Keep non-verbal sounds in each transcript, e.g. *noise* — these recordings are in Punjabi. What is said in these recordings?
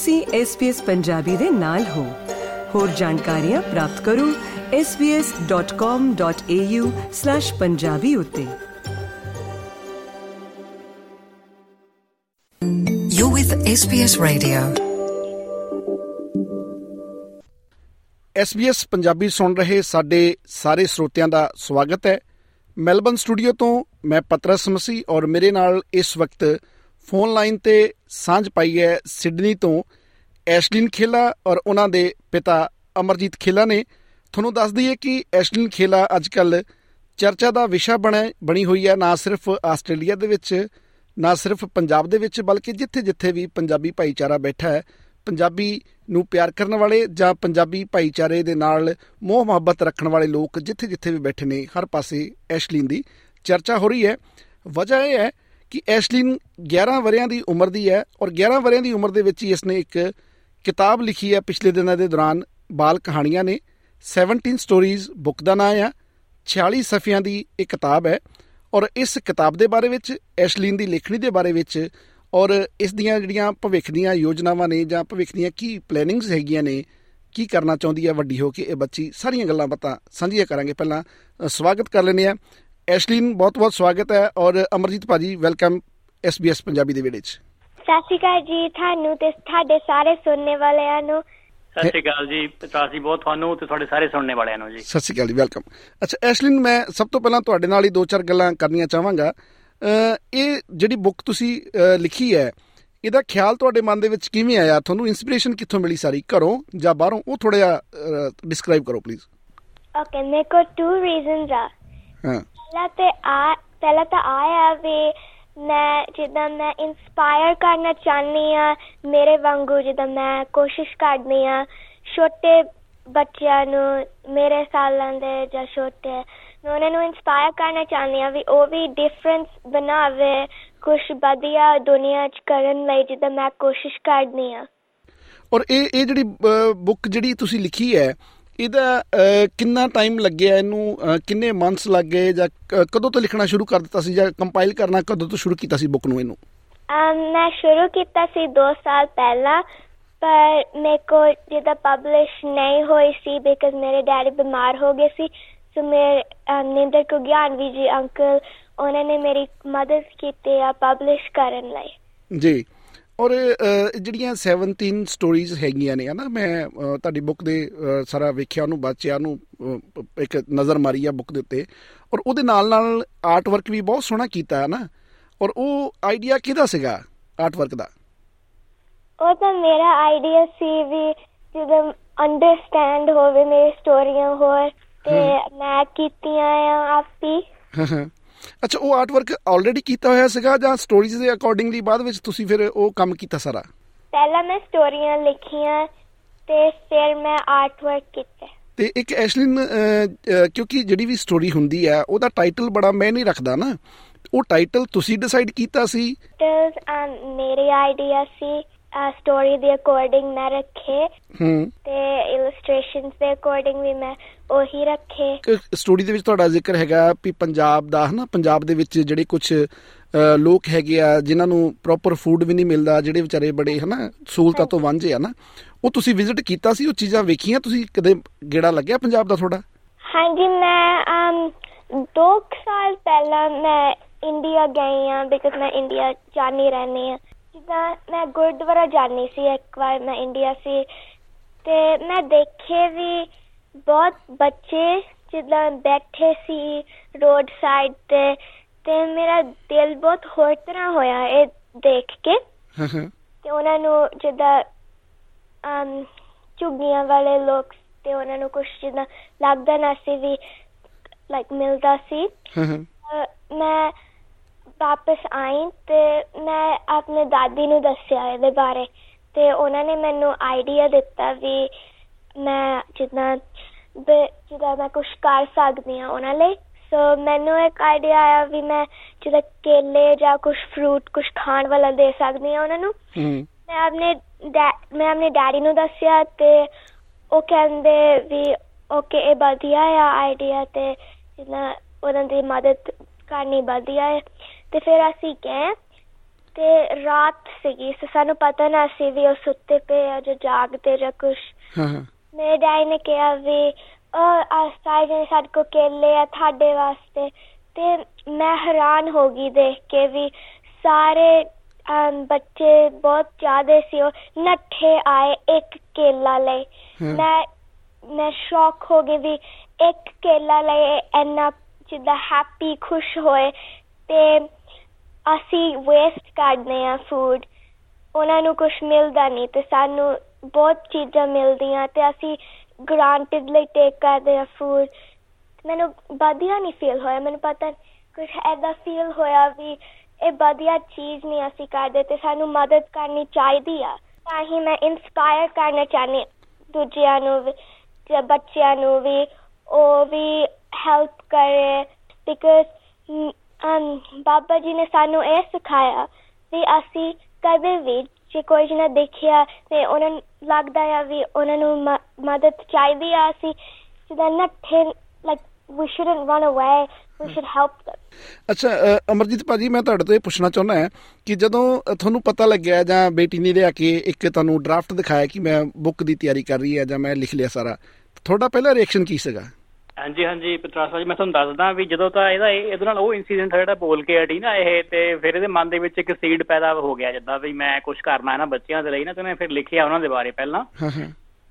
ਤੁਸੀਂ SBS ਪੰਜਾਬੀ ਦੇ ਨਾਲ ਹੋ। ਹੋਰ ਜਾਣਕਾਰੀਆਂ ਪ੍ਰਾਪਤ ਕਰੋ svs.com.au/punjabi ਉਤੇ। You're with SBS Radio. SBS Punjabi ਸੁਣ ਰਹੇ ਸਾਡੇ ਸਾਰੇ ਸਰੋਤਿਆਂ ਦਾ ਸਵਾਗਤ ਹੈ। ਮੈਲਬਨ ਸਟੂਡੀਓ ਤੋਂ ਮੈਂ ਪਤਰਸ ਮਸੀ ਔਰ ਮੇਰੇ ਨਾਲ ਇਸ ਵਕਤ ਫੋਨ ਲਾਈਨ ਤੇ ਸਾਂਝ ਪਾਈ ਹੈ ਸਿਡਨੀ ਤੋਂ ਐਸ਼ਲਿਨ ਖੇਲਾ ਔਰ ਉਹਨਾਂ ਦੇ ਪਿਤਾ ਅਮਰਜੀਤ ਖੇਲਾ ਨੇ। ਤੁਹਾਨੂੰ ਦੱਸ ਦਈਏ ਕਿ ਐਸ਼ਲਿਨ ਖੇਲਾ ਅੱਜਕੱਲ ਚਰਚਾ ਦਾ ਵਿਸ਼ਾ ਬਣਾ ਬਣੀ ਹੋਈ ਹੈ ਨਾ ਸਿਰਫ ਆਸਟ੍ਰੇਲੀਆ ਦੇ ਵਿੱਚ, ਨਾ ਸਿਰਫ ਪੰਜਾਬ ਦੇ ਵਿੱਚ, ਬਲਕਿ ਜਿੱਥੇ-ਜਿੱਥੇ ਵੀ ਪੰਜਾਬੀ ਭਾਈਚਾਰਾ ਬੈਠਾ ਹੈ, ਪੰਜਾਬੀ ਨੂੰ ਪਿਆਰ ਕਰਨ ਵਾਲੇ ਜਾਂ ਪੰਜਾਬੀ ਭਾਈਚਾਰੇ ਦੇ ਨਾਲ ਮੋਹ ਮੁਹੱਬਤ ਰੱਖਣ ਵਾਲੇ ਲੋਕ ਜਿੱਥੇ-ਜਿੱਥੇ ਵੀ ਬੈਠੇ ਨੇ, ਹਰ ਪਾਸੇ ਐਸ਼ਲਿਨ ਦੀ ਚਰਚਾ ਹੋ ਰਹੀ ਹੈ। ਵਜ੍ਹਾ ਇਹ ਹੈ ਕਿ ਐਸ਼ਲਿਨ 11 ਵਰਿਆਂ ਦੀ ਉਮਰ ਦੀ ਹੈ ਔਰ 11 ਵਰਿਆਂ ਦੀ ਉਮਰ ਦੇ ਵਿੱਚ ਹੀ ਇਸਨੇ ਇੱਕ ਕਿਤਾਬ ਲਿਖੀ ਹੈ ਪਿਛਲੇ ਦਿਨਾਂ ਦੇ ਦੌਰਾਨ। ਬਾਲ ਕਹਾਣੀਆਂ ਨੇ 17 ਸਟੋਰੀਜ਼ ਬੁੱਕ ਦਾ ਨਾਮ ਆ 46 ਸਫ਼ਿਆਂ ਦੀ ਇਹ ਕਿਤਾਬ ਹੈ ਔਰ ਇਸ ਕਿਤਾਬ ਦੇ ਬਾਰੇ ਵਿੱਚ ਐਸ਼ਲਿਨ ਦੀ ਲਿਖਣੀ ਦੇ ਬਾਰੇ ਵਿੱਚ ਔਰ ਇਸ ਦੀਆਂ ਜਿਹੜੀਆਂ ਭਵਿੱਖ ਦੀਆਂ ਯੋਜਨਾਵਾਂ ਨੇ ਜਾਂ ਭਵਿੱਖ ਦੀਆਂ ਕੀ ਪਲੈਨਿੰਗਸ ਹੈਗੀਆਂ ਨੇ ਕੀ ਕਰਨਾ ਚਾਹੁੰਦੀ ਹੈ ਵੱਡੀ ਹੋ ਕੇ ਇਹ ਬੱਚੀ ਸਾਰੀਆਂ ਗੱਲਾਂ ਬਾਤਾਂ ਸਾਂਝੀਆਂ ਕਰਾਂਗੇ। ਪਹਿਲਾਂ ਅ, ਸਵਾਗਤ ਕਰ ਲੈਂਦੇ ਆ ਐਸ਼ਲਿਨ ਬਹੁਤ-ਬਹੁਤ ਸਵਾਗਤ ਹੈ ਔਰ ਅਮਰਜੀਤ ਭਾਜੀ ਵੈਲਕਮ SBS ਪੰਜਾਬੀ ਦੇ ਵਿੜੇ 'ਚ। ਸਤਿ ਸ਼੍ਰੀ ਅਕਾਲ ਜੀ ਤੁਹਾਨੂੰ ਤੇ ਤੁਹਾਡੇ ਸਾਰੇ ਸੁਣਨੇ ਵਾਲਿਆਂ ਨੂੰ। ਸਤਿ ਸ਼੍ਰੀ ਅਕਾਲ ਜੀ ਪਿਤਾਜੀ ਬਹੁਤ ਤੁਹਾਨੂੰ ਤੇ ਤੁਹਾਡੇ ਸਾਰੇ ਸੁਣਨੇ ਵਾਲਿਆਂ ਨੂੰ ਜੀ। ਸਤਿ ਸ਼੍ਰੀ ਅਕਾਲ ਜੀ ਵੈਲਕਮ। ਅੱਛਾ ਐਸ਼ਲਿਨ ਮੈਂ ਸਭ ਤੋਂ ਪਹਿਲਾਂ ਤੁਹਾਡੇ ਨਾਲ ਹੀ ਦੋ ਚਾਰ ਗੱਲਾਂ ਕਰਨੀਆਂ ਚਾਹਾਂਗਾ। ਇਹ ਜਿਹੜੀ ਬੁੱਕ ਤੁਸੀਂ ਲਿਖੀ ਹੈ ਇਹਦਾ ਖਿਆਲ ਤੁਹਾਡੇ ਮਨ ਦੇ ਵਿੱਚ ਕਿਵੇਂ ਆਇਆ? ਤੁਹਾਨੂੰ ਇਨਸਪੀਰੇਸ਼ਨ ਕਿੱਥੋਂ ਮਿਲੀ ਸਾਰੀ? ਘਰੋਂ ਜਾਂ ਬਾਹਰੋਂ? ਉਹ ਥੋੜਾ ਜਿਹਾ ਡਿਸਕ੍ਰਾਈਬ ਕਰੋ ਪਲੀਜ਼ ਓਕੇ ਮੇਰੇ ਕੋਲ ਟੂ ਰੀਜ਼ਨਸ ਆ। ਹਾਂ। ਪਹਿਲਾ ਤੇ ਆ, ਪਹਿਲਾ ਤਾਂ ਆਇਆ ਵੀ ਮੈਂ ਜਿੱਦਾਂ ਮੈਂ ਇਨਸਪਾਇਰ ਕਰਨਾ ਚਾਹਨੀ ਆ, ਮੇਰੇ ਵਾਂਗੂ ਜਿੱਦਾਂ ਮੈਂ ਕੋਸ਼ਿਸ਼ ਕਰਦੀ ਆ, ਛੋਟੇ ਬੱਚਿਆਂ ਨੂੰ, ਮੇਰੇ ਸਾਲਾਂ ਦੇ ਜਾਂ ਛੋਟੇ ਮੈਂ ਉਹਨਾਂ ਨੂੰ ਇਨਸਪਾਇਰ ਕਰਨਾ ਚਾਹਨੀ ਆ ਵੀ ਉਹ ਵੀ ਡਿਫਰੈਂਸ ਬਣਾਵੇ ਕੁਝ ਵਧੀਆ ਦੁਨੀਆ 'ਚ ਕਰਨ ਲਈ ਜਿੱਦਾਂ ਮੈਂ ਕੋਸ਼ਿਸ਼ ਕਰਦੀ ਆ। ਔਰ ਇਹ ਇਹ ਜਿਹੜੀ ਬੁੱਕ ਜਿਹੜੀ ਤੁਸੀਂ ਲਿਖੀ ਹੈ ਇਹਦਾ ਕਿੰਨਾ ਟਾਈਮ ਲੱਗਿਆ ਇਹਨੂੰ ਕਿੰਨੇ ਮੰਥਸ ਲੱਗ ਗਏ ਜਾਂ ਕਦੋਂ ਤੋਂ ਲਿਖਣਾ ਸ਼ੁਰੂ ਕਰ ਦਿੱਤਾ ਸੀ ਜਾਂ ਕੰਪਾਈਲ ਕਰਨਾ ਕਦੋਂ ਤੋਂ ਸ਼ੁਰੂ ਕੀਤਾ ਸੀ ਬੁੱਕ ਨੂੰ ਇਹਨੂੰ? ਮੈਂ ਸ਼ੁਰੂ ਕੀਤਾ ਸੀ 2 ਸਾਲ ਪਹਿਲਾਂ ਪਰ ਮੇਰੇ ਕੋ ਜਿੱਦਾਂ ਪਬਲਿਸ਼ ਨਹੀਂ ਹੋਈ ਸੀ ਬਿਕਾਜ਼ ਮੇਰੇ ਡੈਡੀ ਬਿਮਾਰ ਹੋ ਗਏ ਸੀ। ਸੋ ਮੇਰੇ ਨਿੰਦਰ ਕੋ ਗਿਆਨਵੀ ਜੀ ਅੰਕਲ ਉਹਨਾਂ ਨੇ ਮੇਰੀ ਮਦਦ ਕੀਤੀ ਆ ਪਬਲਿਸ਼ ਕਰਨ ਲਈ। ਜੀ। ਔਰ ਜਿਹੜੀਆਂ 17 ਸਟੋਰੀਜ਼ ਹੈਗੀਆਂ ਨੇ ਹਨਾ ਮੈਂ ਤੁਹਾਡੀ ਬੁੱਕ ਦੇ ਸਾਰਾ ਵੇਖਿਆ ਉਹਨੂੰ ਬਾਚਿਆ ਅ, ਇੱਕ ਨਜ਼ਰ ਮਾਰੀ ਆ ਬੁੱਕ ਦੇ ਉੱਤੇ। ਔਰ ਉਹਦੇ ਨਾਲ ਨਾਲ ਆਰਟ ਵਰਕ ਵੀ ਬਹੁਤ ਸੋਹਣਾ ਕੀਤਾ ਹੈ ਨਾ ਔਰ ਉਹ ਆਈਡੀਆ ਕਿਹਦਾ ਸੀਗਾ ਆਰਟ ਵਰਕ ਦਾ? ਉਹ ਤਾਂ ਮੇਰਾ ਆਈਡੀਆ ਸੀ ਵੀ ਜਦੋਂ ਅੰਡਰਸਟੈਂਡ ਹੋਵੇ ਮੇਰੀ ਸਟੋਰੀਆਂ ਹੋਰ ਤੇ ਮੈਂ ਕੀਤੀਆਂ ਆ ਆਪੀ। ਅੱਛਾ ਉਹ ਆਰਟ ਵਰਕ ਆਲਰੇਡੀ ਕੀਤਾ ਹੋਇਆ ਸੀਗਾ ਜਾਂ ਸਟੋਰੀਜ਼ ਦੇ ਅਕੋਰਡਿੰਗਲੀ ਬਾਅਦ ਵਿੱਚ ਤੁਸੀਂ ਫਿਰ ਉਹ ਕੰਮ ਕੀਤਾ ਸਾਰਾ? ਪਹਿਲਾਂ ਮੈਂ ਸਟੋਰੀਆਂ ਲਿਖੀਆਂ ਤੇ ਫਿਰ ਮੈਂ ਆਰਟ ਵਰਕ ਕੀਤਾ। ਤੇ ਇੱਕ ਐਸ਼ਲਿਨ ਕਿਉਂਕਿ ਜਿਹੜੀ ਵੀ ਸਟੋਰੀ ਹੁੰਦੀ ਹੈ ਉਹਦਾ ਟਾਈਟਲ ਬੜਾ ਮੈਂ ਨਹੀਂ ਰੱਖਦਾ ਨਾ। ਉਹ ਟਾਈਟਲ ਤੁਸੀਂ ਡਿਸਾਈਡ ਕੀਤਾ ਸੀ? ਮੇਰੇ ਆਈਡੀਆ ਸੀ। ਸਟੋਰੀ ਦੇ ਅਕੋਰਡਿੰਗ ਮੈਂ ਰੱਖੇ ਹੂੰ। ਤੇ ਇਲਸਟ੍ਰੇਸ਼ਨਸ ਦੇ ਅਕੋਰਡਿੰਗ ਵੀ ਮੈਂ ਉਹੀ ਰੱਖੇ। ਸਟੋਰੀ ਦੇ ਵਿੱਚ ਤੁਹਾਡਾ ਜ਼ਿਕਰ ਹੈਗਾ ਵੀ ਪੰਜਾਬ ਦਾ ਹਨਾ ਪੰਜਾਬ ਦੇ ਵਿੱਚ ਜਿਹੜੇ ਕੁਝ ਲੋਕ ਹੈਗੇ ਆ ਜਿਨ੍ਹਾਂ ਨੂੰ ਪ੍ਰੋਪਰ ਫੂਡ ਵੀ ਨਹੀਂ ਮਿਲਦਾ ਜਿਹੜੇ ਵਿਚਾਰੇ ਬੜੇ ਹਨਾ ਸਹੂਲਤਾਂ ਤੋਂ ਵਾਂਝੇ ਆ ਨਾ ਉਹ ਤੁਸੀਂ ਵਿਜ਼ਿਟ ਕੀਤਾ ਸੀ ਉਹ ਚੀਜ਼ਾਂ ਵੇਖੀਆਂ ਤੁਸੀਂ ਕਦੇ ਗੇੜਾ ਲੱਗਿਆ ਪੰਜਾਬ ਦਾ ਥੋੜਾ ਹਾਂਜੀ ਮੈਂ um, ਦੋ ਕੁ ਸਾਲ ਪਹਿਲਾਂ ਮੈਂ ਇੰਡੀਆ ਗਈ ਆ ਬਿਕਾਜ਼ ਮੈਂ ਇੰਡੀਆ ਜਾਣੀ ਰਹਿੰਦੀ ਆ ਜਿੱਦਾਂ ਮੈਂ ਗੁਰਦੁਆਰਾ ਜਾਣੀ ਸੀ ਇੱਕ ਵਾਰ ਮੈਂ ਇੰਡੀਆ ਸੀ ਤੇ ਮੈਂ ਦੇਖੇ ਵੀ ਬਹੁਤ ਬੱਚੇ ਜਿੱਦਾਂ ਬੈਠੇ ਸੀ ਰੋਡ ਸਾਈਡ ਤੇ ਤੇ ਮੇਰਾ ਦਿਲ ਬਹੁਤ ਹੋਰ ਤਰ੍ਹਾਂ ਹੋਇਆ ਇਹ ਦੇਖ ਕੇ। ਤੇ ਉਹਨਾਂ ਨੂੰ ਜਿੱਦਾਂ ਅਮ ਝੁੱਗੀਆਂ ਵਾਲੇ ਲੋਕ ਤੇ ਉਹਨਾਂ ਨੂੰ ਕੁਝ ਜਿੱਦਾਂ ਲੱਗਦਾ ਨਾ ਸੀ ਵੀ ਲਾਈਕ ਮਿਲਦਾ ਸੀ। ਮੈਂ ਵਾਪਸ ਆਈ ਤੇ ਮੈਂ ਆਪਣੇ ਦਾਦੀ ਨੂੰ ਦੱਸਿਆ ਇਹਦੇ ਬਾਰੇ ਤੇ ਉਹਨਾਂ ਨੇ ਮੈਨੂੰ ਆਈਡੀਆ ਦਿੱਤਾ ਵੀ ਮੈਂ ਜਿੱਦਾਂ ਜਿੱਦਾਂ ਮੈਂ ਕੁਝ ਕਰ ਸਕਦੀ ਹਾਂ ਉਹਨਾਂ ਲਈ। ਸੋ ਮੈਨੂੰ ਇੱਕ ਆਈਡੀਆ ਆਇਆ ਵੀ ਮੈਂ ਜਿੱਦਾਂ ਕੇਲੇ ਜਾਂ ਕੁਝ ਫਰੂਟ ਕੁਝ ਖਾਣ ਵਾਲਾ ਦੇ ਸਕਦੀ ਹਾਂ ਉਹਨਾਂ ਨੂੰ। ਮੈਂ ਆਪਣੇ ਮੈਂ ਆਪਣੇ ਡੈਡੀ ਨੂੰ ਦੱਸਿਆ ਤੇ ਉਹ ਕਹਿੰਦੇ ਵੀ ਓਕੇ ਇਹ ਵਧੀਆ ਆ ਆਈਡੀਆ ਤੇ ਜਿੱਦਾਂ ਉਹਨਾਂ ਦੀ ਮਦਦ ਕਰਨੀ ਵਧੀਆ ਹੈ। ਤੇ ਫਿਰ ਅਸੀਂ ਗਏ ਤੇ ਰਾਤ ਸੀਗੀ ਸੋ ਸਾਨੂੰ ਪਤਾ ਨਾ ਸੀ ਵੀ ਉਹ ਸੁੱਤੇ ਪਏ ਆ ਜਾਂ ਜਾਗਦੇ ਜਾਂ ਕੁਛ। ਹਾਂ ਹਾਂ। ਮੇਰੇ ਡੈਡੀ ਨੇ ਕਿਹਾ ਵੀ ਉਹ ਆ ਸਾਰੇ ਜਣੇ ਸਾਡੇ ਕੋ ਕੇਲੇ ਆ ਤੁਹਾਡੇ ਵਾਸਤੇ। ਤੇ ਮੈਂ ਹੈਰਾਨ ਹੋ ਗਈ ਦੇਖ ਕੇ ਵੀ ਸਾਰੇ ਅਮ, ਬੱਚੇ ਬਹੁਤ ਜ਼ਿਆਦਾ ਸੀ ਉਹ ਨੱਠੇ ਆਏ ਇੱਕ ਕੇਲਾ ਲਈ। ਹਾਂ। ਮੈਂ ਮੈਂ ਸ਼ੌਕ ਹੋ ਗਈ ਵੀ ਇੱਕ ਕੇਲਾ ਲਈ ਇੰਨਾ ਜਿੱਦਾਂ ਹੈਪੀ ਖੁਸ਼ ਹੋਏ। ਤੇ ਅਸੀਂ ਵੇਸਟ ਕਰਦੇ ਆ ਫੂਡ ਉਹਨਾਂ ਨੂੰ ਕੁਝ ਮਿਲਦਾ ਨਹੀਂ ਤੇ ਸਾਨੂੰ ਬਹੁਤ ਚੀਜ਼ਾਂ ਮਿਲਦੀਆਂ ਤੇ ਅਸੀਂ ਗ੍ਰਾਂਟਡ ਲਈ ਟੇਕ ਕਰਦੇ ਆ ਫੂਡ ਮੈਨੂੰ ਵਧੀਆ ਨਹੀਂ ਫੀਲ ਹੋਇਆ, ਮੈਨੂੰ ਪਤਾ ਕੁਝ ਐਦਾ ਫੀਲ ਹੋਇਆ ਵੀ ਇਹ ਵਧੀਆ ਚੀਜ਼ ਨਹੀਂ ਅਸੀਂ ਕਰਦੇ ਤੇ ਸਾਨੂੰ ਮਦਦ ਕਰਨੀ ਚਾਹੀਦੀ ਆ। ਤਾਂ ਹੀ ਮੈਂ ਇਨਸਪਾਇਰ ਕਰਨਾ ਚਾਹਨੀ ਦੂਜਿਆਂ ਨੂੰ ਵੀ ਤੇ ਬੱਚਿਆਂ ਨੂੰ ਵੀ, ਉਹ ਵੀ ਹੈਲਪ ਕਰੇ ਬਿਕਾਜ਼ ਬਾਬਾ ਜੀ ਨੇ ਸਾਨੂੰ ਇਹ ਸਿਖਾਇਆ ਵੀ ਅਸੀਂ ਕਦੇ ਵੀ ਜੇ ਕੋਈ ਜਣਾ ਦੇਖਿਆ ਤੇ ਉਹਨਾਂ ਨੂੰ ਲੱਗਦਾ ਆ ਵੀ ਉਹਨਾਂ ਨੂੰ ਮ- ਮਦਦ ਚਾਹੀਦੀ ਆ ਅਸੀਂ ਜਿੱਦਾਂ ਨੱਠੇ like we shouldn't run away we should help them. ਅੱਛਾ ਅ, ਅਮਰਜੀਤ ਭਾਜੀ ਮੈਂ ਤੁਹਾਡੇ ਤੋਂ ਇਹ ਪੁੱਛਣਾ ਚਾਹੁੰਦਾ ਹਾਂ ਕਿ ਜਦੋਂ ਅ, ਤੁਹਾਨੂੰ ਪਤਾ ਲੱਗਿਆ ਜਾਂ ਬੇਟੀ ਨੇ ਲਿਆ ਕੇ ਇੱਕ ਤੁਹਾਨੂੰ ਡਰਾਫਟ ਦਿਖਾਇਆ ਕਿ ਮੈਂ ਬੁੱਕ ਦੀ ਤਿਆਰੀ ਕਰ ਰਹੀ ਹੈ ਜਾਂ ਮੈਂ ਲਿਖ ਲਿਆ ਸਾਰਾ ਤੁਹਾਡਾ ਪਹਿਲਾ ਰਿਐਕਸ਼ਨ ਕੀ ਸੀਗਾ? ਹਾਂਜੀ ਹਾਂਜੀ ਪਤਰਾਸਾ ਜੀ ਮੈਂ ਤੁਹਾਨੂੰ ਦੱਸਦਾ ਵੀ ਜਦੋਂ ਤਾਂ ਇਹਦਾ ਇਹ- ਇਹਦੇ ਨਾਲ ਉਹ ਇਨਸੀਡੈਂਟ ਜਿਹੜਾ ਬੋਲ ਕੇ ਹਟੀ ਨਾ ਇਹ ਤੇ ਫਿਰ ਇਹਦੇ ਮਨ ਦੇ ਵਿੱਚ ਇੱਕ ਸੀਡ ਪੈਦਾ ਹੋ ਗਿਆ ਜਿੱਦਾਂ ਵੀ ਮੈਂ ਕੁਝ ਕਰਨਾ ਹੈ ਨਾ ਬੱਚਿਆਂ ਦੇ ਲਈ ਨਾ ਤੇ ਮੈਂ ਫਿਰ ਲਿਖਿਆ ਉਹਨਾਂ ਦੇ ਬਾਰੇ ਪਹਿਲਾਂ।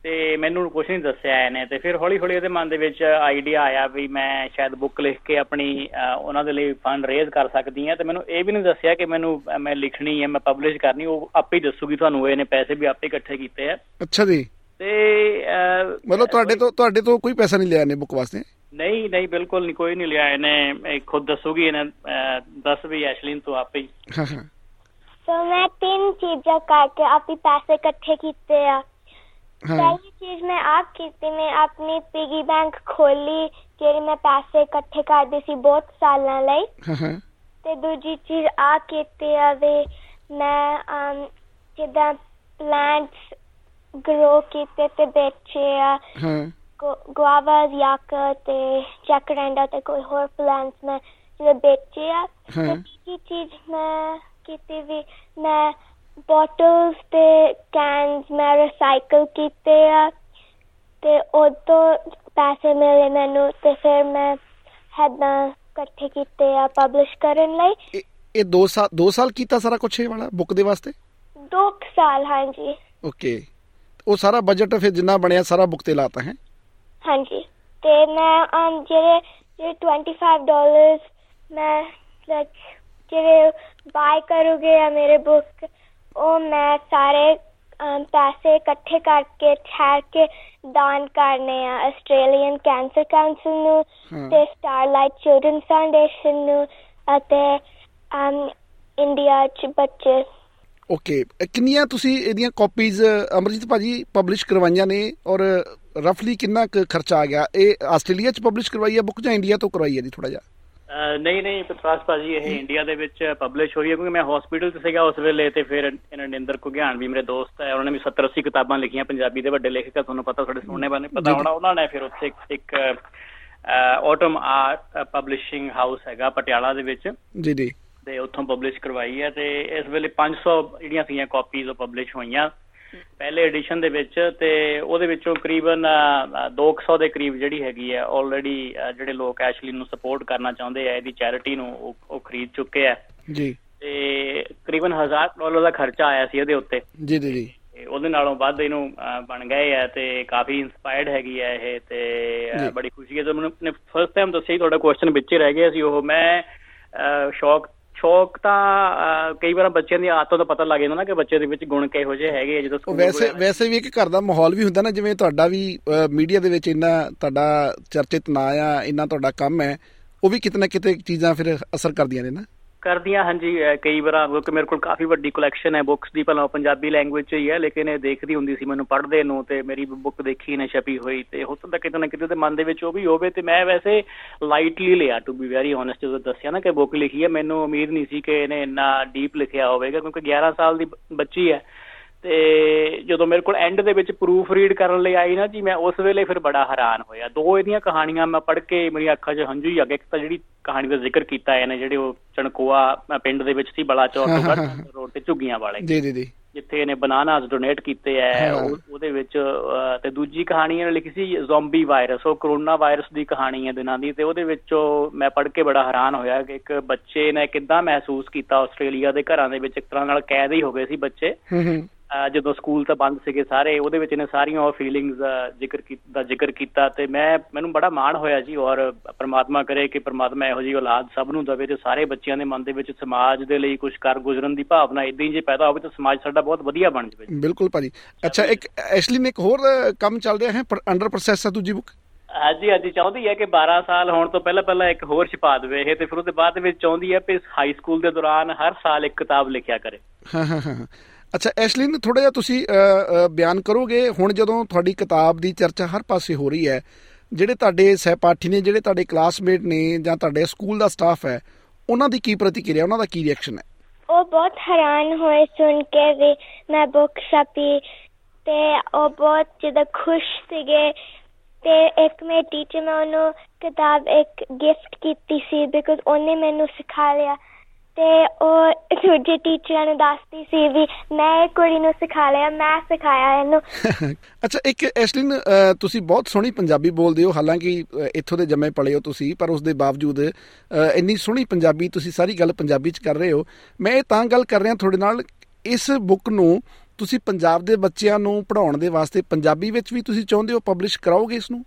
ਤੇ ਮੈਨੂੰ ਕੁਝ ਨਹੀਂ ਦੱਸਿਆ ਇਹਨੇ ਤੇ ਫਿਰ ਹੌਲੀ ਹੌਲੀ ਉਹਦੇ ਮਨ ਦੇ ਵਿੱਚ ਆਈਡੀਆ ਆਇਆ ਵੀ ਮੈਂ ਸ਼ਾਇਦ ਬੁੱਕ ਲਿਖ ਕੇ ਆਪਣੀ ਉਹਨਾਂ ਦੇ ਲਈ ਫੰਡ ਰੇਜ਼ ਕਰ ਸਕਦੀ ਹਾਂ ਤੇ ਮੈਨੂੰ ਇਹ ਵੀ ਨਹੀਂ ਦੱਸਿਆ ਕਿ ਮੈਨੂੰ ਮੈਂ ਲਿਖਣੀ ਹੈ ਮੈਂ ਪਬਲਿਸ਼ ਕਰਨੀ ਉਹ ਆਪੇ ਹੀ ਦੱਸੂਗੀ ਤੁਹਾਨੂੰ ਇਹਨੇ ਪੈਸੇ ਵੀ ਆਪੇ ਇਕੱਠੇ ਕੀਤੇ ਆ। ਅੱਛਾ ਜੀ। ਤੇ ਮਤਲਬ ਤੁਹਾਡੇ ਤੋਂ ਤੁਹਾਡੇ ਤੋਂ ਕੋਈ ਪੈਸਾ ਨਹੀਂ ਲਿਆ ਨੇ ਬੁੱਕ ਵਾਸਤੇ? ਨਹੀਂ ਨਹੀਂ ਬਿਲਕੁਲ ਨਹੀਂ ਕੋਈ ਨਹੀਂ ਲਿਆ ਇਹਨੇ। ਇਹ ਖੁਦ ਦੱਸੂਗੀ ਇਹਨੇ ਦੱਸ ਵੀ ਐਸ਼ਲਿਨ ਤੋਂ ਆਪੇ ਹੀ। ਸੋ ਮੈਂ ਤਿੰਨ ਚੀਜ਼ਾਂ ਕਰਕੇ ਆਪੇ ਪੈਸੇ ਇਕੱਠੇ ਕੀਤੇ ਆ। ਹਾਂ। ਪਹਿਲੀ ਚੀਜ਼ ਮੈਂ ਆਪ ਕੀਤੀ ਮੈਂ ਆਪਣੀ ਪਿਗੀ ਬੈਂਕ ਖੋਲੀ ਜਿਹੜੀ ਮੈਂ ਪੈਸੇ ਇਕੱਠੇ ਕਰਦੀ ਸੀ ਬਹੁਤ ਸਾਲਾਂ ਲਈ। ਹਾਂ ਹਾਂ। ਤੇ ਦੂਜੀ ਚੀਜ਼ ਆ ਕੀਤੀ ਆ ਵੀ ਮੈਂ ਜਿੱਦਾਂ ਪਲਾਂਟਸ ਗਰੋ ਕੀਤੇ ਤੇ ਵੇਚੇ ਆ। ਹਾਂ। ਗੁਆਵਾਸ ਯਾਕ ਤੇ ਜੈਕਰੈਂਡਾ ਤੇ ਕੋਈ ਹੋਰ ਪਲਾਂਟਸ ਮੈਂ ਜਿਹੜੇ ਵੇਚੇ ਆ। ਤੇ ਤੀਜੀ ਚੀਜ਼ ਮੈਂ ਕੀਤੀ ਵੀ ਮੈਂ ਬੋਟਲਸ ਤੇ ਕੈਨਸ ਮੈਂ ਰੀਸਾਈਕਲ ਕੀਤੇ ਆ। ਤੇ ਉਹ ਤੋਂ ਪੈਸੇ ਮਿਲੇ ਮੈਨੂੰ ਤੇ ਫਿਰ ਮੈਂ ਹੈਦਾਂ ਇਕੱਠੇ ਕੀਤੇ ਆ ਪਬਲਿਸ਼ ਕਰਨ ਲਈ। ਇਹ ਇਹ 2 ਸਾਲ 2 ਸਾਲ ਕੀਤਾ ਸਾਰਾ ਕੁਝ ਇਹ ਵਾਲਾ ਬੁੱਕ ਦੇ ਵਾਸਤੇ? ਦੋ ਕੁ ਸਾਲ ਹਾਂਜੀ। ਓਕੇ ਉਹ ਸਾਰਾ ਬਜਟ ਫਿਰ ਜਿੰਨਾ ਬਣਿਆ ਸਾਰਾ ਬੁੱਕ ਤੇ ਲਾਤਾ ਹੈ ਹਾਂਜੀ ਤੇ ਮੈਂ ਜਿਹੜੇ ਜਿਹੜੇ 25 ਡਾਲਰਸ ਮੈਂ ਜਿਹੜੇ ਬਾਈ ਕਰੋਗੇ ਆ ਮੇਰੇ ਬੁੱਕ ਉਹ ਮੈਂ ਸਾਰੇ ਪੈਸੇ ਇਕੱਠੇ ਕਰਕੇ ਠਹਿਰ ਕੇ ਦਾਨ ਕਰਨੇ ਆ ਆਸਟ੍ਰੇਲੀਅਨ ਕੈਂਸਰ ਕਾਉਂਸਲ ਨੂੰ। ਤੇ ਸਟਾਰਲਾਈਟ ਚਿਲਡਰਨ ਫਾਊਂਡੇਸ਼ਨ ਨੂੰ ਅਤੇ ਇੰਡੀਆ ਚ ਬੱਚੇ ਓਕੇ ਕਿੰਨੀਆਂ ਤੁਸੀਂ ਇਹਦੀਆਂ ਕਾਪੀਜ਼ ਅਮਰਜੀਤ ਭਾਜੀ ਪਬਲਿਸ਼ ਕਰਵਾਈਆਂ ਨੇ ਔਰ ਰਫਲੀ ਕਿੰਨਾ ਖਰਚਾ ਆ ਗਿਆ? ਇਹ ਆਸਟ੍ਰੇਲੀਆ ਚ ਪਬਲਿਸ਼ ਕਰਵਾਈ ਹੈ ਬੁੱਕ ਜਾਂ ਇੰਡੀਆ ਤੋਂ ਕਰਵਾਈ ਹੈ ਜੀ ਥੋੜਾ ਜਿਹਾ? ਨਹੀਂ ਨਹੀਂ ਪ੍ਰਕਾਸ਼ ਭਾਜੀ ਇਹ ਇੰਡੀਆ ਦੇ ਵਿੱਚ ਪਬਲਿਸ਼ ਹੋਈ ਹੈ ਕਿਉਂਕਿ ਮੈਂ ਹਸਪੀਟਲ 'ਚ ਸੀਗਾ ਉਸ ਵੇਲੇ ਤੇ ਫਿਰ ਇਹਨਾਂ ਨਿੰਦਰ ਕੁਗਿਆਨ ਵੀ ਮੇਰੇ ਦੋਸਤ ਹੈ ਉਹਨਾਂ ਨੇ ਵੀ 70 80 ਕਿਤਾਬਾਂ ਲਿਖੀਆਂ ਪੰਜਾਬੀ ਦੇ ਵੱਡੇ ਲੇਖਕ ਆ ਤੁਹਾਨੂੰ ਪਤਾ ਤੁਹਾਡੇ ਸੁਣਨੇ ਬਾਰੇ ਪਤਾ ਹੋਣਾ ਉਹਨਾਂ ਨੇ ਫਿਰ ਉੱਥੇ ਇੱਕ- ਆਟਮ ਆਰਟ ਪਬਲਿਸ਼ਿੰਗ ਹਾਊਸ ਹੈਗਾ ਪਟਿਆਲਾ ਦੇ ਵਿੱਚ। ਜੀ ਜੀ। ਉੱਥੋਂ ਪਬਲਿਸ਼ ਕਰਵਾਈ ਹੈ ਤੇ ਇਸ ਵੇਲੇ 500 ਜਿਹੜੀਆਂ ਸੀਗੀਆਂ ਕਾਪੀਜ਼ ਉਹ ਪਬਲਿਸ਼ ਹੋਈਆਂ। ਪਹਿਲੇ ਐਡੀਸ਼ਨ ਦੇ ਵਿੱਚ ਤੇ ਉਹਦੇ ਵਿੱਚੋਂ ਕਰੀਬਨ ਅਹ, 200 ਦੇ ਕਰੀਬ ਜਿਹੜੀ ਹੈਗੀ ਹੈ ਆਲਰੇਡੀ ਜਿਹੜੇ ਲੋਕ ਐਸ਼ਲੀ ਨੂੰ ਸਪੋਰਟ ਕਰਨਾ ਚਾਹੁੰਦੇ ਆ ਇਹਦੀ ਚੈਰਿਟੀ ਨੂੰ ਉਹ- ਖਰੀਦ ਚੁੱਕੇ ਆ। ਜੀ। ਤੇ ਤਕਰੀਬਨ 1000 ਡਾਲਰ ਦਾ ਖਰਚਾ ਆਇਆ ਸੀ ਇਹਦੇ ਉੱਤੇ। ਜੀ ਜੀ ਜੀ। ਉਹਦੇ ਨਾਲੋਂ ਵੱਧ ਇਹਨੂੰ ਬਣ ਗਏ ਆ ਤੇ ਕਾਫੀ ਇਨਸਪਾਇਰਡ ਹੈਗੀ ਆ ਇਹ ਤੇ। ਬੜੀ ਖੁਸ਼ੀ ਹੈ। ਤੇ ਮੈਨੂੰ ਫਸਟ ਟਾਈਮ ਦੱਸਿਆ ਤੁਹਾਡਾ ਕੁਐਸਚਨ ਵਿੱਚ ਹੀ ਰਹਿ ਗਿਆ ਸੀ ਉਹ ਮੈਂ ਸ਼ੌਕ ਸ਼ੌਕ ਤਾਂ ਕਈ ਵਾਰ ਬੱਚਿਆਂ ਦੀ ਆਦਤਾਂ ਦਾ ਪਤਾ ਲੱਗ ਜਾਂਦਾ ਨਾ ਕਿ ਬੱਚੇ ਦੇ ਵਿੱਚ ਗੁਣ ਕਿਹੋ ਜਿਹੇ ਹੈਗੇ ਆ ਜਦੋਂ ਵੈਸੇ ਵੈਸੇ ਵੀ ਇੱਕ ਘਰ ਦਾ ਮਾਹੌਲ ਵੀ ਹੁੰਦਾ ਨਾ ਜਿਵੇਂ ਤੁਹਾਡਾ ਵੀ ਮੀਡੀਆ ਦੇ ਵਿੱਚ ਇੰਨਾ ਤੁਹਾਡਾ ਚਰਚਿਤ ਨਾਂ ਆ ਇੰਨਾ ਤੁਹਾਡਾ ਕੰਮ ਹੈ ਉਹ ਵੀ ਕਿਤੇ ਨਾ ਕਿਤੇ ਚੀਜ਼ਾਂ ਫਿਰ ਅਸਰ ਕਰਦੀਆਂ ਨੇ ਨਾ। ਕਰਦੀਆਂ ਹਾਂਜੀ ਅਹ, ਕਈ ਵਾਰ ਕਿਉਂਕਿ ਮੇਰੇ ਕੋਲ ਕਾਫੀ ਵੱਡੀ ਕਲੈਕਸ਼ਨ ਹੈ ਬੁੱਕਸ ਦੀ ਭਲਾ ਉਹ ਪੰਜਾਬੀ ਲੈਂਗੁਏਜ 'ਚ ਹੀ ਹੈ ਲੇਕਿਨ ਇਹ ਦੇਖਦੀ ਹੁੰਦੀ ਸੀ ਮੈਨੂੰ ਪੜ੍ਹਦੇ ਨੂੰ ਤੇ ਮੇਰੀ ਬੁੱਕ ਦੇਖੀ ਨੇ ਛਪੀ ਹੋਈ ਤੇ ਹੋ ਸਕਦਾ ਕਿਤੇ ਨਾ ਕਿਤੇ ਉਹਦੇ ਮਨ ਦੇ ਵਿੱਚ ਉਹ ਵੀ ਹੋਵੇ ਤੇ ਮੈਂ ਵੈਸੇ ਲਾਈਟਲੀ ਲਿਆ ਟੂ ਬੀ ਵੈਰੀ ਓਨੈਸਟ ਜਦੋਂ ਦੱਸਿਆ ਨਾ ਕਿ ਬੁੱਕ ਲਿਖੀ ਹੈ ਮੈਨੂੰ ਉਮੀਦ ਨਹੀਂ ਸੀ ਕਿ ਇਹਨੇ ਇੰਨਾ ਡੀਪ ਲਿਖਿਆ ਹੋਵੇਗਾ ਕਿਉਂਕਿ 11 ਸਾਲ ਦੀ ਬ- ਬੱਚੀ ਹੈ। ਤੇ ਜਦੋਂ ਮੇਰੇ ਕੋਲ ਐਂਡ ਦੇ ਵਿੱਚ ਪ੍ਰੂਫ ਰੀਡ ਕਰਨ ਲਈ ਆਈ ਨਾ ਜੀ ਮੈਂ ਉਸ ਵੇਲੇ ਫਿਰ ਬੜਾ ਹੈਰਾਨ ਹੋਇਆ। ਦੋ ਇਹਦੀਆਂ ਕਹਾਣੀਆਂ ਮੈਂ ਪੜ੍ਹ ਕੇ ਮੇਰੀ ਅੱਖਾਂ 'ਚ ਹੰਝੂ ਹੀ ਆ ਗਏ। ਇੱਕ ਤਾਂ ਜਿਹੜੀ ਕਹਾਣੀ ਦਾ ਜ਼ਿਕਰ ਕੀਤਾ ਇਹਨੇ ਜਿਹੜੇ ਉਹ ਚਣਕੋਆ ਪਿੰਡ ਦੇ ਵਿੱਚ ਸੀ ਬਲਾ ਚੌਰ ਤੋਂ ਰੋਡ ਤੇ ਝੁੱਗੀਆਂ ਵਾਲੇ। ਜੀ ਜੀ ਜੀ। ਜਿੱਥੇ ਇਹਨੇ ਬਨਾਨਾਸ ਡੋਨੇਟ ਕੀਤੇ ਐ ਉਹਦੇ ਵਿੱਚ ਤੇ ਦੂਜੀ ਕਹਾਣੀ ਇਹਨੇ ਲਿਖੀ ਸੀ ਜ਼ੋਂਬੀ ਵਾਇਰਸ ਉਹ ਕਰੋਨਾ ਵਾਇਰਸ ਦੀ ਕਹਾਣੀ ਹੈ ਦਿਨਾਂ ਦੀ। ਤੇ ਉਹਦੇ ਵਿੱਚੋਂ ਮੈਂ ਪੜ੍ਹ ਕੇ ਬੜਾ ਹੈਰਾਨ ਹੋਇਆ ਕਿ ਇੱਕ ਬੱਚੇ ਨੇ ਕਿੱਦਾਂ ਮਹਿਸੂਸ ਕੀਤਾ ਆਸਟ੍ਰੇਲੀਆ ਦੇ ਘਰਾਂ ਦੇ ਵਿੱਚ। ਇੱਕ ਤਰ੍ਹਾਂ ਨਾਲ ਕੈਦ ਹੀ ਹੋ ਗਏ ਸੀ ਬੱਚੇ। ਜਦੋਂ ਸਕੂਲ ਤਾਂ ਬੰਦ ਸੀਗੇ ਸਾਰੇ ਉਹਦੇ ਵਿੱਚ ਇਹਨੇ ਸਾਰੀਆਂ ਉਹ ਫੀਲਿੰਗਸ ਜ਼ਿਕਰ ਦਾ ਜ਼ਿਕਰ ਕੀਤਾ ਤੇ ਮੈਂ ਮੈਨੂੰ ਬੜਾ ਮਾਣ ਹੋਇਆ ਜੀ ਔਰ ਪ੍ਰਮਾਤਮਾ ਕਰੇ ਕਿ ਪ੍ਰਮਾਤਮਾ ਇਹੋ ਜਿਹੀ ਔਲਾਦ ਸਭ ਨੂੰ ਦੇਵੇ ਤੇ ਸਾਰੇ ਬੱਚਿਆਂ ਦੇ ਮਨ ਦੇ ਵਿੱਚ ਸਮਾਜ ਦੇ ਲਈ ਕੁਝ ਕਰ ਗੁਜ਼ਰਨ ਦੀ ਭਾਵਨਾ ਇਦਾਂ ਹੀ ਜੇ ਪੈਦਾ ਹੋਵੇ ਤਾਂ ਸਮਾਜ ਸਾਡਾ ਬਹੁਤ ਵਧੀਆ ਬਣ ਜਾਵੇ ਬਿਲਕੁਲ ਭਾਜੀ। ਅੱਛਾ ਇੱਕ ਐਕਚੁਅਲੀ ਨੇ ਇੱਕ ਹੋਰ ਕੰਮ ਚੱਲ ਰਿਹਾ ਹੈ ਅੰਡਰ ਪ੍ਰੋਸੈਸ ਹੈ ਦੂਜੀ ਬੁੱਕ ਹਾਂਜੀ ਹਾਂਜੀ ਚਾਹੁੰਦੀ ਹੈ ਕਿ 12 ਸਾਲ ਹੋਣ ਤੋਂ ਪਹਿਲਾਂ ਪਹਿਲਾਂ ਇੱਕ ਹੋਰ ਛਪਾ ਦੇਵੇ ਇਹ ਤੇ ਫਿਰ ਉਹਦੇ ਬਾਅਦ ਵਿੱਚ ਚਾਹੁੰਦੀ ਹੈ ਕਿ ਹਾਈ ਸਕੂਲ ਦੇ ਦੌਰਾਨ ਹਰ ਸਾਲ ਇੱਕ ਕਿਤਾਬ ਲਿਖਿਆ ਕਰੇ। ਹਾਂ ਹਾਂ ਹਾਂ। ਅੱਛਾ, ਐਸ਼ਲਿਨ ਥੋੜਾ ਜਿਹਾ ਤੁਸੀਂ ਬਿਆਨ ਕਰੋਗੇ, ਹੁਣ ਜਦੋਂ ਤੁਹਾਡੀ ਕਿਤਾਬ ਦੀ ਚਰਚਾ ਹਰ ਪਾਸੇ ਹੋ ਰਹੀ ਹੈ, ਜਿਹੜੇ ਤੁਹਾਡੇ ਸਹਿਪਾਠੀ ਨੇ, ਜਿਹੜੇ ਤੁਹਾਡੇ ਕਲਾਸਮੇਟ ਨੇ, ਜਾਂ ਤੁਹਾਡੇ ਸਕੂਲ ਦਾ ਸਟਾਫ ਹੈ, ਉਹਨਾਂ ਦੀ ਕੀ ਪ੍ਰਤੀਕਿਰਿਆ, ਉਹਨਾਂ ਦਾ ਕੀ ਰਿਐਕਸ਼ਨ ਹੈ? ਉਹ ਬਹੁਤ ਹੈਰਾਨ ਹੋਏ ਸੁਣ ਕੇ ਵੀ ਮੈਂ ਬੁੱਕ ਛਪੀ ਤੇ ਉਹ ਬਹੁਤ ਜ਼ਿਆਦਾ ਖੁਸ਼ ਸੀਗੇ ਤੇ ਇੱਕ ਮੇ ਟੀਚਰ ਮੈਂ ਉਹਨੂੰ ਕਿਤਾਬ, ਇੱਕ ਗਿਫਟ ਕੀਤੀ ਸੀ ਬਿਕਾਜ਼ ਉਹਨੇ ਮੈਨੂੰ ਸਿਖਾ ਲਿਆ। ਤੇ ਉਹ ਦੂਜੇ ਟੀਚਰਾਂ ਨੂੰ ਦੱਸਦੀ ਸੀ ਵੀ ਮੈਂ ਕੁੜੀ ਨੂੰ ਸਿਖਾ ਲਿਆ, ਮੈਂ ਸਿਖਾਇਆ ਇਹਨੂੰ। *laughs* ਅੱਛਾ, ਇੱਕ ਐਸਲਿਨ ਤੁਸੀਂ ਬਹੁਤ ਸੋਹਣੀ ਪੰਜਾਬੀ ਬੋਲਦੇ ਹੋ, ਹਾਲਾਂਕਿ ਇੱਥੋਂ ਦੇ ਜੰਮੇ ਪਲੇ ਹੋ ਤੁਸੀਂ, ਪਰ ਉਸ ਦੇ ਬਾਵਜੂਦ ਇੰਨੀ ਸੋਹਣੀ ਪੰਜਾਬੀ ਤੁਸੀਂ ਸਾਰੀ ਗੱਲ ਪੰਜਾਬੀ ਚ ਕਰ ਰਹੇ ਹੋ। ਮੈਂ ਇਹ ਤਾਂ ਗੱਲ ਕਰ ਰਿਹਾ ਤੁਹਾਡੇ ਨਾਲ, ਇਸ ਬੁੱਕ ਨੂੰ ਤੁਸੀਂ ਪੰਜਾਬ ਦੇ ਬੱਚਿਆਂ ਨੂੰ ਪੜਾਉਣ ਦੇ ਵਾਸਤੇ ਪੰਜਾਬੀ ਵਿੱਚ ਵੀ ਤੁਸੀਂ ਚਾਹੁੰਦੇ ਹੋ, ਪਬਲਿਸ਼ ਕਰਾਓਗੇ ਇਸ ਨੂੰ?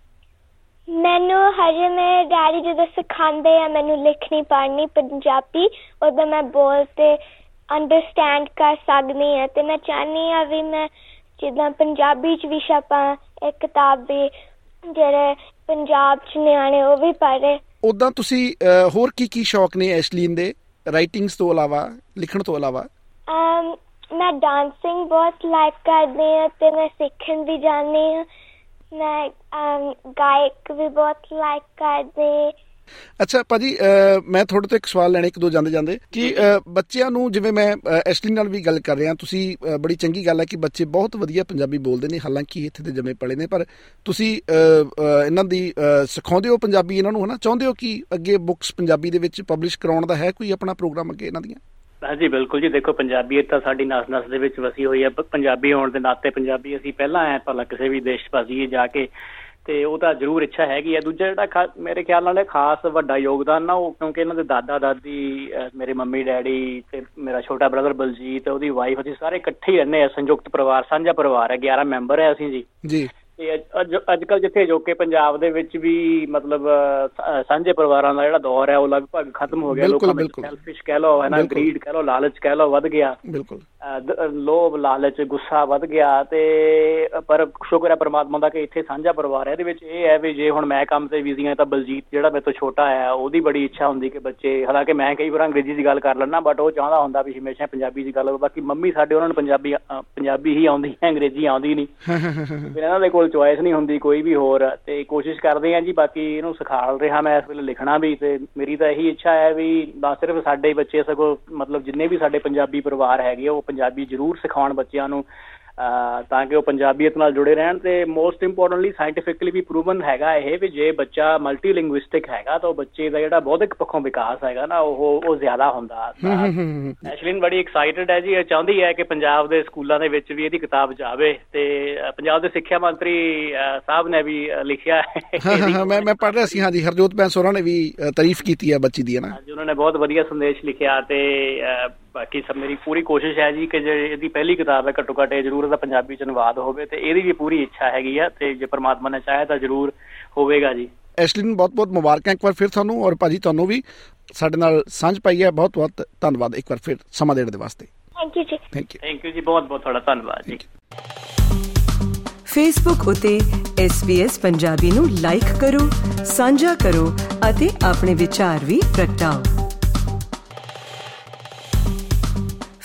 ਮੈਨੂੰ ਹਜੇ ਮੇਰੇ ਡੈਡੀ ਜਦੋਂ ਸਿਖਾਉਂਦੇ ਆ ਮੈਨੂੰ ਲਿਖਣੀ ਪੜ੍ਹਨੀ ਪੰਜਾਬੀ ਉਹਦਾ ਮੈਂ ਬੋਲ ਤੇ ਅੰਡਰਸਟੈਂਡ ਕਰ ਸਕਦੀ ਹਾਂ। ਤੇ ਮੈਂ ਚਾਹਨੀ ਆ ਵੀ ਮੈਂ ਜਿੱਦਾਂ ਪੰਜਾਬੀ ਚ ਵੀ ਛਾਪਾਂ ਇੱਕ ਕਿਤਾਬ ਵੀ ਜਿਹੜੇ ਪੰਜਾਬ ਚ ਨਿਆਣੇ ਉਹ ਵੀ ਪੜ੍ਹੇ। ਉਦਾਂ ਤੁਸੀਂ ਹੋਰ ਕੀ ਕੀ ਸ਼ੌਕ ਨੇ ਐਸ਼ਲੀਨ ਦੇ? ਰਾਈਟਿੰਗਸ ਤੋਂ ਇਲਾਵਾ ਲਿਖਣ ਤੋਂ ਇਲਾਵਾ? ਅਮ ਮੈਂ ਡਾਂਸਿੰਗ ਬਹੁਤ ਲਾਈਕ ਕਰਦੀ ਹਾਂ ਤੇ ਮੈਂ ਸਿੱਖਣ ਵੀ ਜਾਂਦੀ ਹਾਂ। ਮੈਂ ਗਾਇਕ ਵੀ ਬਹੁਤ ਲਾਈਕ ਕਰਦੇ। ਅੱਛਾ, ਭਾਜੀ ਮੈਂ ਤੁਹਾਡੇ ਤੋਂ ਇੱਕ ਸਵਾਲ ਲੈਣਾ, ਇੱਕ ਦੋ ਜਾਂਦੇ ਜਾਂਦੇ। ਕਿ ਬੱਚਿਆਂ ਨੂੰ ਜਿਵੇਂ ਮੈਂ ਐਸਟਲੀ ਨਾਲ ਵੀ ਗੱਲ ਕਰ ਰਿਹਾ, ਤੁਸੀਂ ਬੜੀ ਚੰਗੀ ਗੱਲ ਹੈ ਕਿ ਬੱਚੇ ਬਹੁਤ ਵਧੀਆ ਪੰਜਾਬੀ ਬੋਲਦੇ ਨੇ, ਹਾਲਾਂਕਿ ਇੱਥੇ ਦੇ ਜੰਮੇ ਪਲੇ ਨੇ, ਪਰ ਤੁਸੀਂ ਇਹਨਾਂ ਦੀ ਸਿਖਾਉਂਦੇ ਹੋ ਪੰਜਾਬੀ ਇਹਨਾਂ ਨੂੰ, ਹਨਾ? ਚਾਹੁੰਦੇ ਹੋ ਕਿ ਅੱਗੇ ਬੁੱਕਸ ਪੰਜਾਬੀ ਦੇ ਵਿੱਚ ਪਬਲਿਸ਼ ਕਰਾਉਣ ਦਾ ਹੈ ਕੋਈ ਆਪਣਾ ਪ੍ਰੋਗਰਾਮ ਅੱਗੇ ਇਹਨਾਂ ਦੀਆਂ? ਹਾਂਜੀ, ਬਿਲਕੁਲ ਜੀ। ਦੇਖੋ ਪੰਜਾਬੀਅਤ ਤਾਂ ਸਾਡੀ ਨਸ-ਨਸ ਦੇ ਵਿੱਚ ਵਸੀ ਹੋਈ ਹੈ। ਪੰਜਾਬੀ ਹੋਣ ਦੇ ਨਾਤੇ ਪੰਜਾਬੀ ਅਸੀਂ ਪਹਿਲਾਂ ਆਏ ਭਲਾ ਕਿਸੇ ਵੀ ਦੇਸ਼ ਪਾਸੀਏ ਜਾ ਕੇ। ਤੇ ਉਹ ਤਾਂ ਜ਼ਰੂਰ ਇੱਛਾ ਹੈਗੀ ਹੈ। ਦੂਜਾ ਜਿਹੜਾ ਮੇਰੇ ਖਿਆਲ ਨਾਲ ਖਾਸ ਵੱਡਾ ਯੋਗਦਾਨ ਨਾ, ਉਹ ਕਿਉਂਕਿ ਇਹਨਾਂ ਦੇ ਦਾਦਾ ਦਾਦੀ ਮੇਰੇ ਮੰਮੀ, ਡੈਡੀ ਤੇ ਮੇਰਾ ਛੋਟਾ ਬ੍ਰਦਰ ਬਲਜੀਤ, ਉਹਦੀ ਵਾਈਫ ਅਸੀਂ ਸਾਰੇ ਇਕੱਠੇ ਹੀ ਰਹਿੰਦੇ ਆ ਸੰਯੁਕਤ ਪਰਿਵਾਰ, ਸਾਂਝਾ ਪਰਿਵਾਰ ਹੈ। 11 ਮੈਂਬਰ ਹੈ ਅਸੀਂ ਜੀ। ਜੀ। ਤੇ ਅੱਜ ਕੱਲ ਜਿੱਥੇ ਜੋਕੇ ਪੰਜਾਬ ਦੇ ਵਿੱਚ ਵੀ ਮਤਲਬ ਸਾਂਝੇ ਪਰਿਵਾਰਾਂ ਦਾ ਜਿਹੜਾ ਦੌਰ ਹੈ ਉਹ ਲਗਭਗ ਖਤਮ ਹੋ ਗਿਆ। ਲੋਕਾਂ ਵਿੱਚ ਸੈਲਫਿਸ਼ ਕਹਿ ਲਓ ਹੈ ਨਾ ਗਰੀਡ ਕਹਿ ਲਓ ਲਾਲਚ ਕਹਿ ਲਓ ਵੱਧ ਗਿਆ। ਬਿਲਕੁਲ। ਲੋਭ ਲਾਲਚ ਗੁੱਸਾ ਵੱਧ ਗਿਆ ਤੇ ਪਰ ਸ਼ੁਕਰ ਹੈ ਪ੍ਰਮਾਤਮਾ ਦਾ ਕਿ ਇੱਥੇ ਸਾਂਝਾ ਪਰਿਵਾਰ ਹੈ। ਇਹਦੇ ਵਿੱਚ ਇਹ ਹੈ ਵੀ ਜੇ ਹੁਣ ਮੈਂ ਕੰਮ ਤੇ ਬਿਜ਼ੀ ਹਾਂ ਤਾਂ ਬਲਜੀਤ ਜਿਹੜਾ ਮੇਰੇ ਤੋਂ ਛੋਟਾ ਹੈ ਉਹਦੀ ਬੜੀ ਇੱਛਾ ਹੁੰਦੀ ਕਿ ਬੱਚੇ ਹਾਲਾਂਕਿ ਮੈਂ ਕਈ ਵਾਰ ਅੰਗਰੇਜ਼ੀ ਦੀ ਗੱਲ ਕਰ ਲੈਣਾ ਬਟ ਉਹ ਚਾਹੁੰਦਾ ਹੁੰਦਾ ਵੀ ਹਮੇਸ਼ਾ ਪੰਜਾਬੀ ਦੀ ਗੱਲ ਹੋਵੇ। ਬਾਕੀ ਮੰਮੀ ਸਾਡੇ ਉਹਨਾਂ ਨੂੰ ਪੰਜਾਬੀ ਪੰਜਾਬੀ ਹੀ ਆਉਂਦੀ ਹੈ ਅੰਗਰੇਜ਼ੀ ਆਉਂਦੀ ਨਹੀਂ। ਫਿਰ *laughs* ਇਹਨਾਂ ਦੇ ਕੋਲ ਚੁਆਇਸ ਨਹੀਂ ਹੁੰਦੀ ਕੋਈ ਵੀ ਹੋਰ ਤੇ ਕੋਸ਼ਿਸ਼ ਕਰਦੇ ਆਂ ਜੀ ਬਾਕੀ ਇਹਨੂੰ ਸਿਖਾਲ ਰਿਹਾ ਮੈਂ ਇਸ ਵੇਲੇ ਲਿਖਣਾ ਵੀ ਤੇ ਮੇਰੀ ਤਾਂ ਇਹੀ ਇੱਛਾ ਹੈ ਵੀ ਨਾ ਸਿਰਫ ਸਾਡੇ ਬੱਚੇ ਸਗੋਂ ਮਤਲਬ ਜਿੰਨੇ ਵੀ ਸਾਡੇ ਪੰਜਾਬੀ ਪਰਿਵਾਰ ਹੈਗੇ ਉਹ ਪੰਜਾਬੀ ਜ਼ਰੂਰ ਸਿਖਾਉਣ ਬੱਚਿਆਂ ਨੂੰ ਤਾਂ ਕਿ ਉਹ ਪੰਜਾਬੀਅਤ ਨਾਲ ਜੁੜੇ ਰਹਿਣ ਤੇ ਮੋਸਟ ਇੰਪੋਰਟੈਂਟਲੀ ਸਾਇੰਟੀਫਿਕਲੀ ਵੀ ਪ੍ਰੂਵਨ ਹੈਗਾ ਇਹ ਵੀ ਜੇ ਬੱਚਾ ਮਲਟੀ ਲਿੰਗੁਇਸਟਿਕ ਹੈਗਾ ਤਾਂ ਉਹ ਬੱਚੇ ਦਾ ਜਿਹੜਾ ਬੌਧਿਕ ਪੱਖੋਂ ਵਿਕਾਸ ਹੈਗਾ ਨਾ ਉਹ ਉਹ ਜ਼ਿਆਦਾ ਹੁੰਦਾ। ਐਸ਼ਲਿਨ ਬੜੀ ਐਕਸਾਈਟਡ ਹੈ ਜੀ ਇਹ ਚਾਹੁੰਦੀ ਹੈ ਕਿ ਪੰਜਾਬ ਦੇ ਸਕੂਲਾਂ ਦੇ ਵਿੱਚ ਵੀ ਇਹਦੀ ਕਿਤਾਬ ਜਾਵੇ ਤੇ ਪੰਜਾਬ ਦੇ ਸਿੱਖਿਆ ਮੰਤਰੀ ਸਾਹਿਬ ਨੇ ਵੀ ਲਿਖਿਆ ਹੈ। ਮੈਂ ਮੈਂ ਪੜ੍ਹ ਰਿਹਾ ਸੀ ਹਾਂ ਜੀ ਹਰਜੋਤ ਬੈਂਸ ਹੋਰਾਂ ਨੇ ਵੀ ਤਾਰੀਫ ਕੀਤੀ ਹੈ ਬੱਚੀ ਦੀ ਹੈ ਨਾ? ਹਾਂਜੀ ਉਹਨਾਂ ਨੇ ਬਹੁਤ ਵਧੀਆ ਸੰਦੇਸ਼ ਲਿਖਿਆ ਤੇ ਬਾਕੀ ਸਭ ਮੇਰੀ ਪੂਰੀ ਕੋਸ਼ਿਸ਼ ਹੈ ਜੀ ਕਿ ਜੇ ਇਹਦੀ ਪਹਿਲੀ ਕਿਤਾਬ ਹੈ ਘੱਟੋ ਘੱਟ ਇਹ ਜ਼ਰੂਰ ਇਹਦਾ ਪੰਜਾਬੀ ਚ ਅਨੁਵਾਦ ਹੋਵੇ ਤੇ ਇਹਦੀ ਵੀ ਪੂਰੀ ਇੱਛਾ ਹੈਗੀ ਆ ਤੇ ਜੇ ਪ੍ਰਮਾਤਮਾ ਨੇ ਚਾਹਿਆ ਤਾਂ ਜ਼ਰੂਰ ਹੋਵੇਗਾ ਜੀ। ਐਸ਼ਲਿਨ ਬਹੁਤ ਬਹੁਤ ਮੁਬਾਰਕਾਂ ਇੱਕ ਵਾਰ ਫਿਰ ਤੁਹਾਨੂੰ ਔਰ ਭਾਜੀ ਤੁਹਾਨੂੰ ਵੀ। ਸਾਡੇ ਨਾਲ ਸਾਂਝ ਪਾਈ ਹੈ। ਬਹੁਤ ਬਹੁਤ ਧੰਨਵਾਦ ਇੱਕ ਵਾਰ ਫਿਰ ਸਮਾਂ ਦੇਣ ਦੇ ਵਾਸਤੇ। ਥੈਂਕ ਯੂ ਜੀ। ਥੈਂਕ ਯੂ ਥੈਂਕ ਯੂ ਜੀ। ਬਹੁਤ ਬਹੁਤ ਤੁਹਾਡਾ ਧੰਨਵਾਦ ਜੀ। ਫੇਸਬੁੱਕ ਉਤੇ SBS ਪੰਜਾਬੀ ਨੂੰ ਲਾਈਕ ਕਰੋ ਸਾਂਝਾ ਕਰੋ ਅਤੇ ਆਪਣੇ ਵਿਚਾਰ ਵੀ ਪ੍ਰਗਟਾਓ।